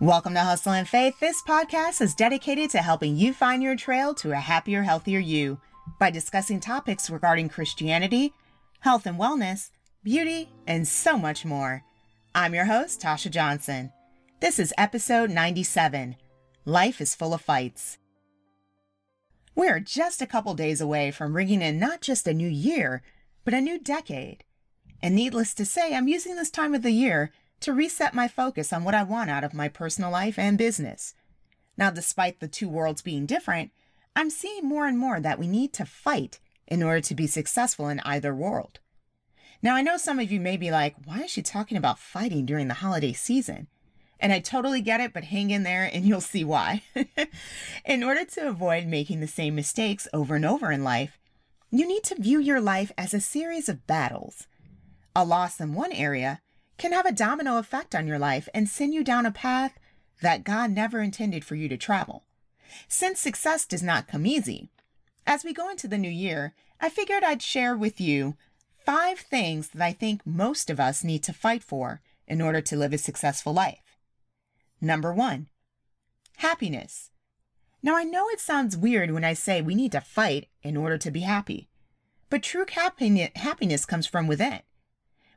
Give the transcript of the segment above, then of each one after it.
Welcome to Hustle and Faith. This podcast is dedicated to helping you find your trail to a happier, healthier you by discussing topics regarding Christianity, health and wellness, beauty, and so much more. I'm your host, Tasha Johnson. This is episode 97 Life is Full of Fights. We're just a couple days away from ringing in not just a new year, but a new decade. And needless to say, I'm using this time of the year to reset my focus on what I want out of my personal life and business. Now, despite the two worlds being different, I'm seeing more and more that we need to fight in order to be successful in either world. Now, I know some of you may be like, why is she talking about fighting during the holiday season? And I totally get it, but hang in there and you'll see why. in order to avoid making the same mistakes over and over in life, you need to view your life as a series of battles. A loss in one area can have a domino effect on your life and send you down a path that God never intended for you to travel. Since success does not come easy, as we go into the new year, I figured I'd share with you five things that I think most of us need to fight for in order to live a successful life. Number one, happiness. Now, I know it sounds weird when I say we need to fight in order to be happy, but true happiness comes from within.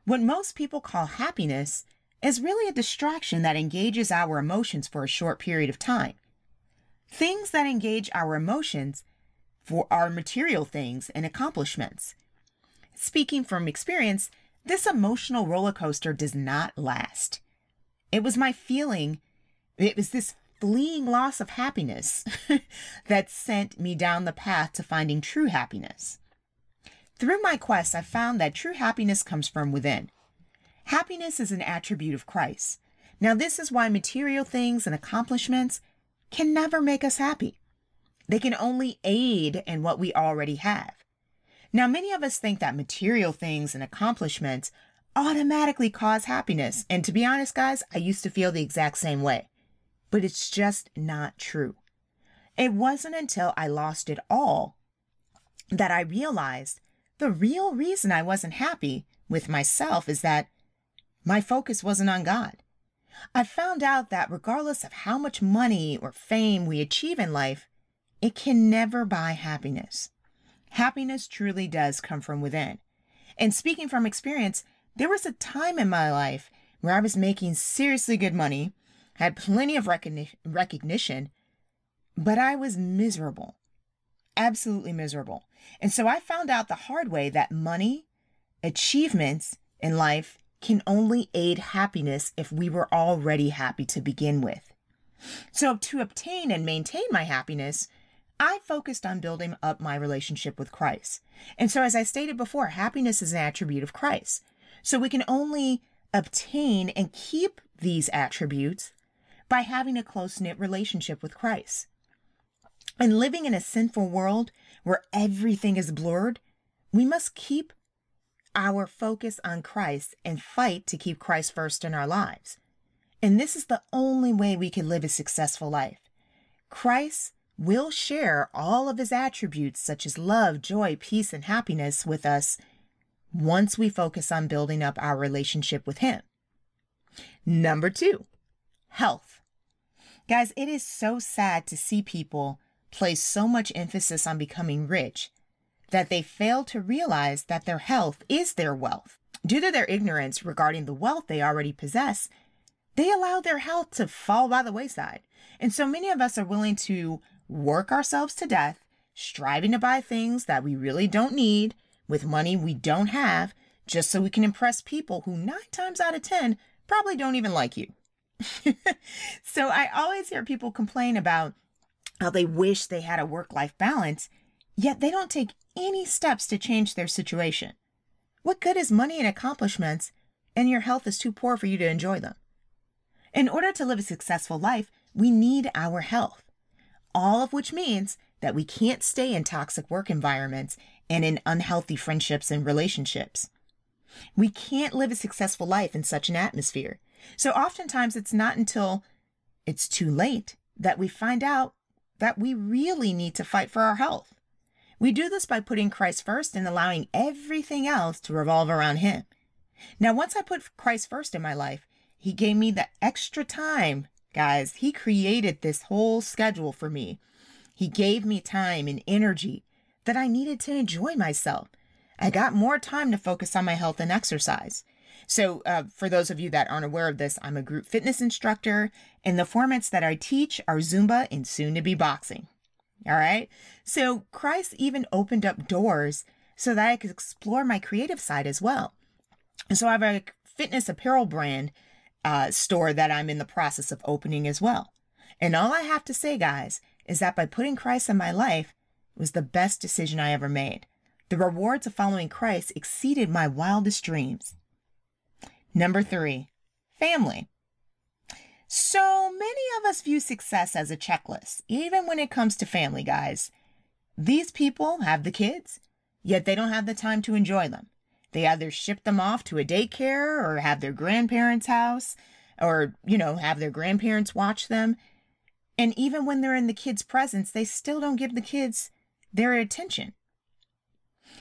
What most people call happiness is really a distraction that engages our emotions for a short period of time. Things that engage our emotions for our material things and accomplishments. Speaking from experience, this emotional roller coaster does not last. It was my feeling it was this fleeing loss of happiness that sent me down the path to finding true happiness. Through my quest, I found that true happiness comes from within. Happiness is an attribute of Christ. Now, this is why material things and accomplishments can never make us happy. They can only aid in what we already have. Now, many of us think that material things and accomplishments automatically cause happiness. And to be honest, guys, I used to feel the exact same way but it's just not true. It wasn't until I lost it all that I realized the real reason I wasn't happy with myself is that my focus wasn't on God. I found out that regardless of how much money or fame we achieve in life, it can never buy happiness. Happiness truly does come from within. And speaking from experience, there was a time in my life where I was making seriously good money had plenty of recogni- recognition, but I was miserable, absolutely miserable. And so I found out the hard way that money, achievements in life can only aid happiness if we were already happy to begin with. So, to obtain and maintain my happiness, I focused on building up my relationship with Christ. And so, as I stated before, happiness is an attribute of Christ. So, we can only obtain and keep these attributes by having a close knit relationship with Christ. And living in a sinful world where everything is blurred, we must keep our focus on Christ and fight to keep Christ first in our lives. And this is the only way we can live a successful life. Christ will share all of his attributes, such as love, joy, peace, and happiness, with us once we focus on building up our relationship with him. Number two, health. Guys, it is so sad to see people place so much emphasis on becoming rich that they fail to realize that their health is their wealth. Due to their ignorance regarding the wealth they already possess, they allow their health to fall by the wayside. And so many of us are willing to work ourselves to death, striving to buy things that we really don't need with money we don't have, just so we can impress people who nine times out of 10 probably don't even like you. so I always hear people complain about how they wish they had a work life balance, yet they don't take any steps to change their situation. What good is money and accomplishments, and your health is too poor for you to enjoy them? In order to live a successful life, we need our health, all of which means that we can't stay in toxic work environments and in unhealthy friendships and relationships. We can't live a successful life in such an atmosphere so oftentimes it's not until it's too late that we find out that we really need to fight for our health. We do this by putting Christ first and allowing everything else to revolve around Him. Now, once I put Christ first in my life, He gave me the extra time guys. He created this whole schedule for me. He gave me time and energy that I needed to enjoy myself. I got more time to focus on my health and exercise. So, uh, for those of you that aren't aware of this, I'm a group fitness instructor, and the formats that I teach are Zumba and soon to be boxing. All right. So, Christ even opened up doors so that I could explore my creative side as well. And so, I have a fitness apparel brand uh, store that I'm in the process of opening as well. And all I have to say, guys, is that by putting Christ in my life was the best decision I ever made. The rewards of following Christ exceeded my wildest dreams. Number three, family. So many of us view success as a checklist, even when it comes to family, guys. These people have the kids, yet they don't have the time to enjoy them. They either ship them off to a daycare or have their grandparents' house or, you know, have their grandparents watch them. And even when they're in the kids' presence, they still don't give the kids their attention.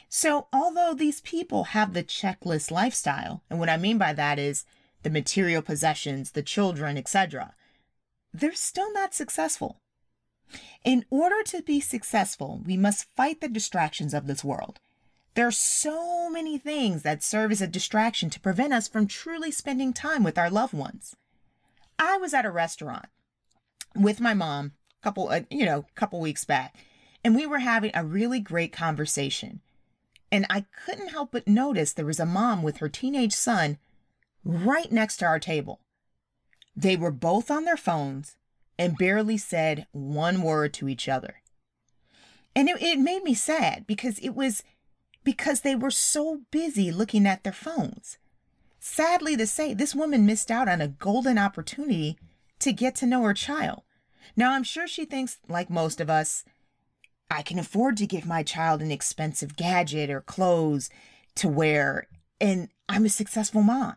So, although these people have the checklist lifestyle, and what I mean by that is the material possessions, the children, etc., they're still not successful. In order to be successful, we must fight the distractions of this world. There are so many things that serve as a distraction to prevent us from truly spending time with our loved ones. I was at a restaurant with my mom a couple, uh, you know, a couple weeks back, and we were having a really great conversation. And I couldn't help but notice there was a mom with her teenage son right next to our table. They were both on their phones and barely said one word to each other. And it, it made me sad because it was because they were so busy looking at their phones. Sadly to say, this woman missed out on a golden opportunity to get to know her child. Now, I'm sure she thinks, like most of us, I can afford to give my child an expensive gadget or clothes to wear, and I'm a successful mom.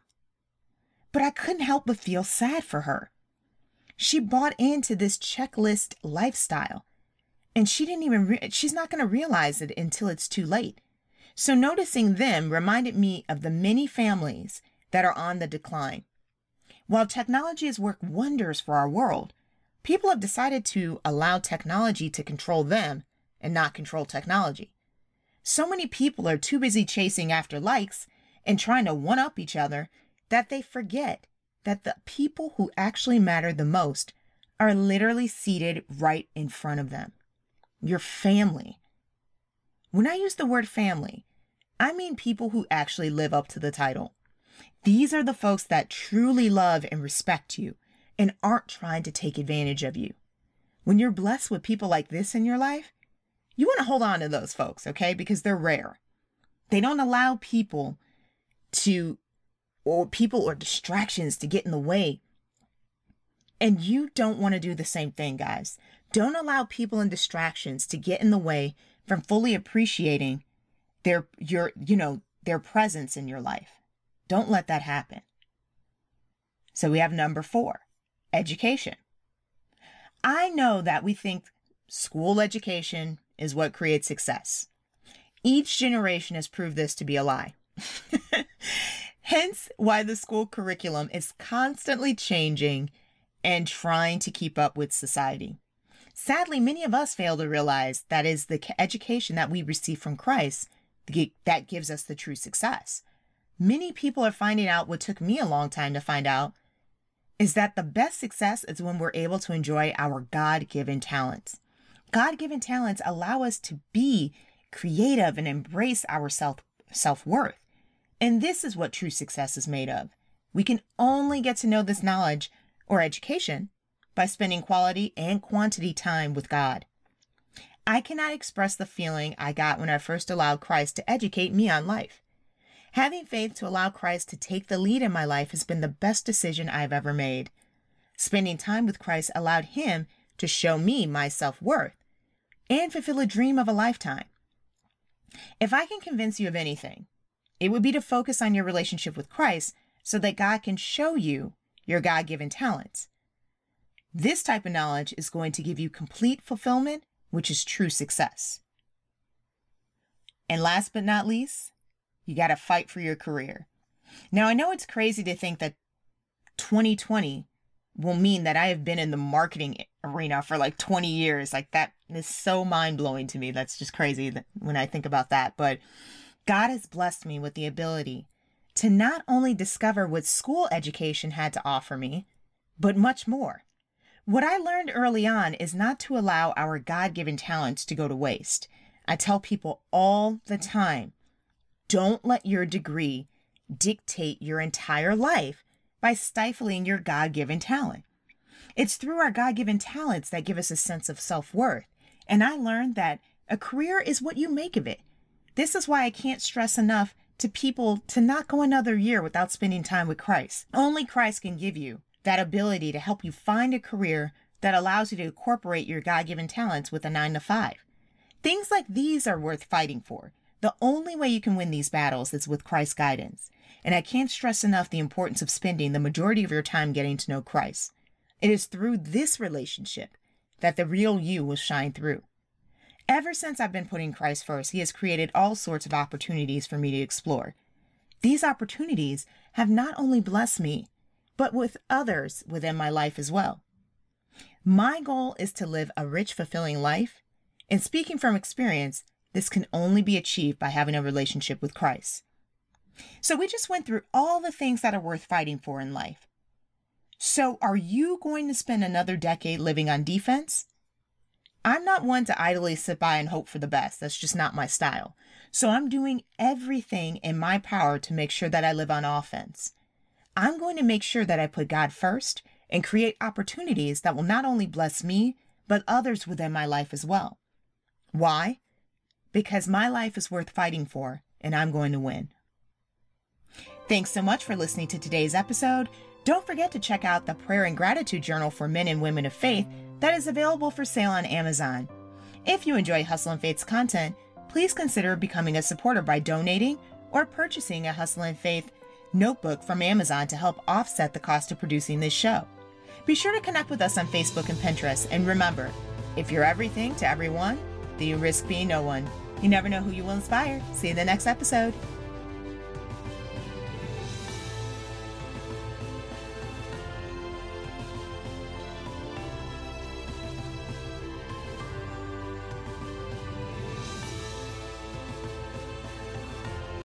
But I couldn't help but feel sad for her. She bought into this checklist lifestyle, and she didn't even, re- she's not going to realize it until it's too late. So noticing them reminded me of the many families that are on the decline. While technology has worked wonders for our world, people have decided to allow technology to control them and not control technology. So many people are too busy chasing after likes and trying to one up each other that they forget that the people who actually matter the most are literally seated right in front of them. Your family. When I use the word family, I mean people who actually live up to the title. These are the folks that truly love and respect you and aren't trying to take advantage of you. When you're blessed with people like this in your life, you want to hold on to those folks, okay? Because they're rare. They don't allow people to, or people or distractions to get in the way. And you don't want to do the same thing, guys. Don't allow people and distractions to get in the way from fully appreciating their, your, you know, their presence in your life. Don't let that happen. So we have number four, education. I know that we think school education is what creates success. Each generation has proved this to be a lie. Hence, why the school curriculum is constantly changing and trying to keep up with society. Sadly, many of us fail to realize that is the education that we receive from Christ that gives us the true success. Many people are finding out what took me a long time to find out is that the best success is when we're able to enjoy our God given talents. God given talents allow us to be creative and embrace our self worth. And this is what true success is made of. We can only get to know this knowledge or education by spending quality and quantity time with God. I cannot express the feeling I got when I first allowed Christ to educate me on life. Having faith to allow Christ to take the lead in my life has been the best decision I've ever made. Spending time with Christ allowed Him to show me my self worth and fulfill a dream of a lifetime. If I can convince you of anything, it would be to focus on your relationship with Christ so that God can show you your God given talents. This type of knowledge is going to give you complete fulfillment, which is true success. And last but not least, you got to fight for your career. Now, I know it's crazy to think that 2020 will mean that I have been in the marketing arena for like 20 years. Like that is so mind blowing to me. That's just crazy when I think about that. But God has blessed me with the ability to not only discover what school education had to offer me, but much more. What I learned early on is not to allow our God given talents to go to waste. I tell people all the time don't let your degree dictate your entire life by stifling your God given talent. It's through our God given talents that give us a sense of self worth. And I learned that a career is what you make of it. This is why I can't stress enough to people to not go another year without spending time with Christ. Only Christ can give you that ability to help you find a career that allows you to incorporate your God given talents with a nine to five. Things like these are worth fighting for. The only way you can win these battles is with Christ's guidance. And I can't stress enough the importance of spending the majority of your time getting to know Christ. It is through this relationship that the real you will shine through. Ever since I've been putting Christ first, He has created all sorts of opportunities for me to explore. These opportunities have not only blessed me, but with others within my life as well. My goal is to live a rich, fulfilling life. And speaking from experience, this can only be achieved by having a relationship with Christ. So we just went through all the things that are worth fighting for in life. So are you going to spend another decade living on defense? I'm not one to idly sit by and hope for the best. That's just not my style. So I'm doing everything in my power to make sure that I live on offense. I'm going to make sure that I put God first and create opportunities that will not only bless me, but others within my life as well. Why? Because my life is worth fighting for, and I'm going to win. Thanks so much for listening to today's episode. Don't forget to check out the Prayer and Gratitude Journal for Men and Women of Faith that is available for sale on Amazon. If you enjoy Hustle and Faith's content, please consider becoming a supporter by donating or purchasing a Hustle and Faith notebook from Amazon to help offset the cost of producing this show. Be sure to connect with us on Facebook and Pinterest. And remember, if you're everything to everyone, then you risk being no one. You never know who you will inspire. See you in the next episode.